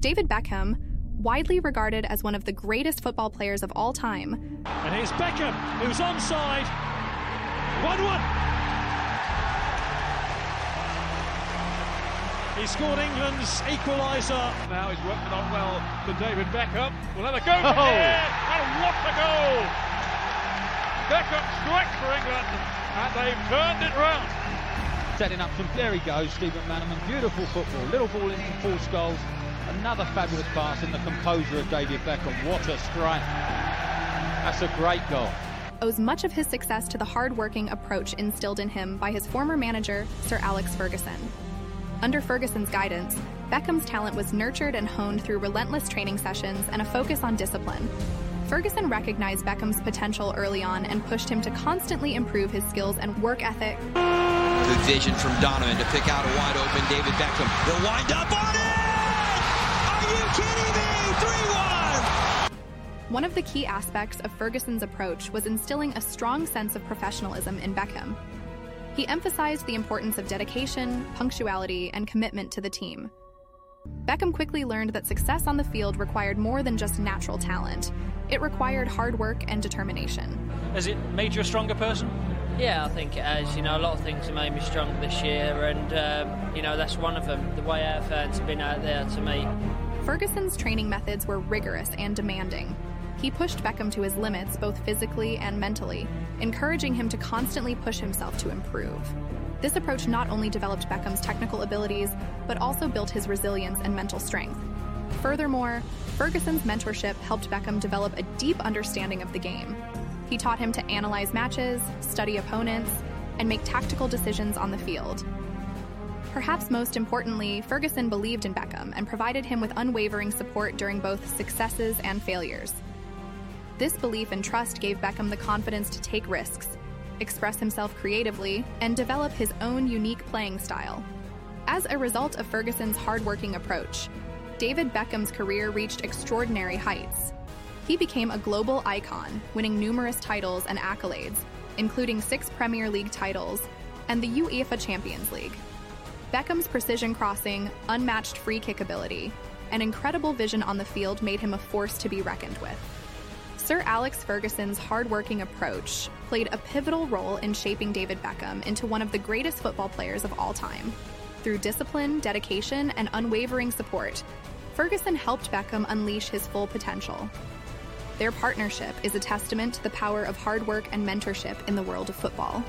David Beckham, widely regarded as one of the greatest football players of all time. And here's Beckham, who's onside. 1 1. He scored England's equaliser. Now he's working on well to David Beckham. We'll have a go oh. here, and what a goal! Beckham strikes for England, and they've turned it round. Setting up some, there he goes, Steve McManaman. Beautiful football, little ball in full skulls. Another fabulous pass in the composure of David Beckham. What a strike. That's a great goal. Owes much of his success to the hard-working approach instilled in him by his former manager, Sir Alex Ferguson. Under Ferguson's guidance, Beckham's talent was nurtured and honed through relentless training sessions and a focus on discipline. Ferguson recognized Beckham's potential early on and pushed him to constantly improve his skills and work ethic. Good vision from Donovan to pick out a wide open David Beckham. He'll wind up on it! Are you kidding me? 3 1! One of the key aspects of Ferguson's approach was instilling a strong sense of professionalism in Beckham. He emphasized the importance of dedication, punctuality, and commitment to the team. Beckham quickly learned that success on the field required more than just natural talent. It required hard work and determination. Has it made you a stronger person? Yeah, I think it has. You know, a lot of things have made me stronger this year, and um, you know that's one of them. The way our fans have been out there to me. Ferguson's training methods were rigorous and demanding. He pushed Beckham to his limits, both physically and mentally, encouraging him to constantly push himself to improve. This approach not only developed Beckham's technical abilities, but also built his resilience and mental strength. Furthermore, Ferguson's mentorship helped Beckham develop a deep understanding of the game. He taught him to analyze matches, study opponents, and make tactical decisions on the field. Perhaps most importantly, Ferguson believed in Beckham and provided him with unwavering support during both successes and failures. This belief and trust gave Beckham the confidence to take risks, express himself creatively, and develop his own unique playing style. As a result of Ferguson's hardworking approach, David Beckham's career reached extraordinary heights. He became a global icon, winning numerous titles and accolades, including six Premier League titles and the UEFA Champions League. Beckham's precision crossing, unmatched free kick ability, and incredible vision on the field made him a force to be reckoned with. Sir Alex Ferguson's hardworking approach played a pivotal role in shaping David Beckham into one of the greatest football players of all time. Through discipline, dedication, and unwavering support, Ferguson helped Beckham unleash his full potential. Their partnership is a testament to the power of hard work and mentorship in the world of football.